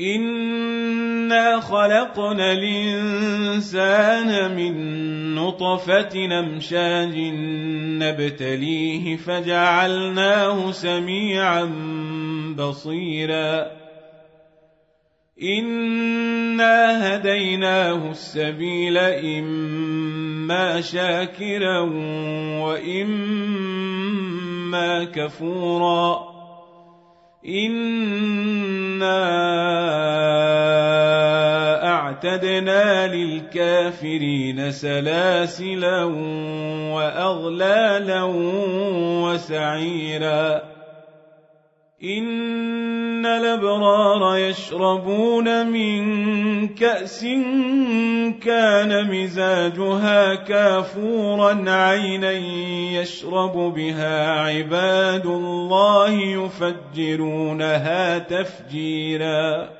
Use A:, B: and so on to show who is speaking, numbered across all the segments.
A: إنا خلقنا الإنسان من نطفة نمشاج نبتليه فجعلناه سميعا بصيرا إنا هديناه السبيل إما شاكرا وإما كفورا إنا أعتدنا للكافرين سلاسلا وأغلالا وسعيرا. إن الأبرار يشربون من كأس كان مزاجها كافورا عينا يشرب بها عباد الله يفجرونها تفجيرا.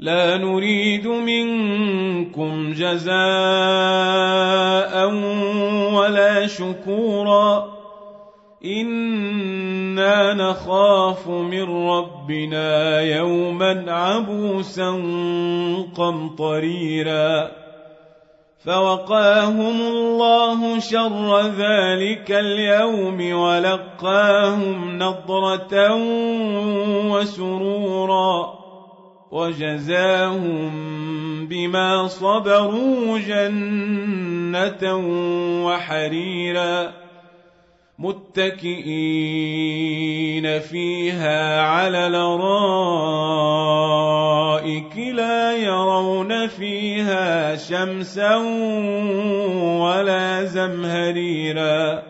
A: لا نريد منكم جزاء ولا شكورا. إنا نخاف من ربنا يوما عبوسا قمطريرا. فوقاهم الله شر ذلك اليوم ولقاهم نضرة وسرورا. وجزاهم بما صبروا جنة وحريرا متكئين فيها على الأرائك لا يرون فيها شمسا ولا زمهريرا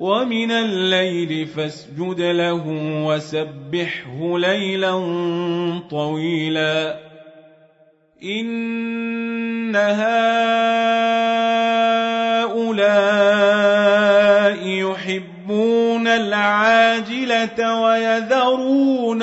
A: ومن الليل فاسجد له وسبحه ليلا طويلا. إن هؤلاء يحبون العاجلة ويذرون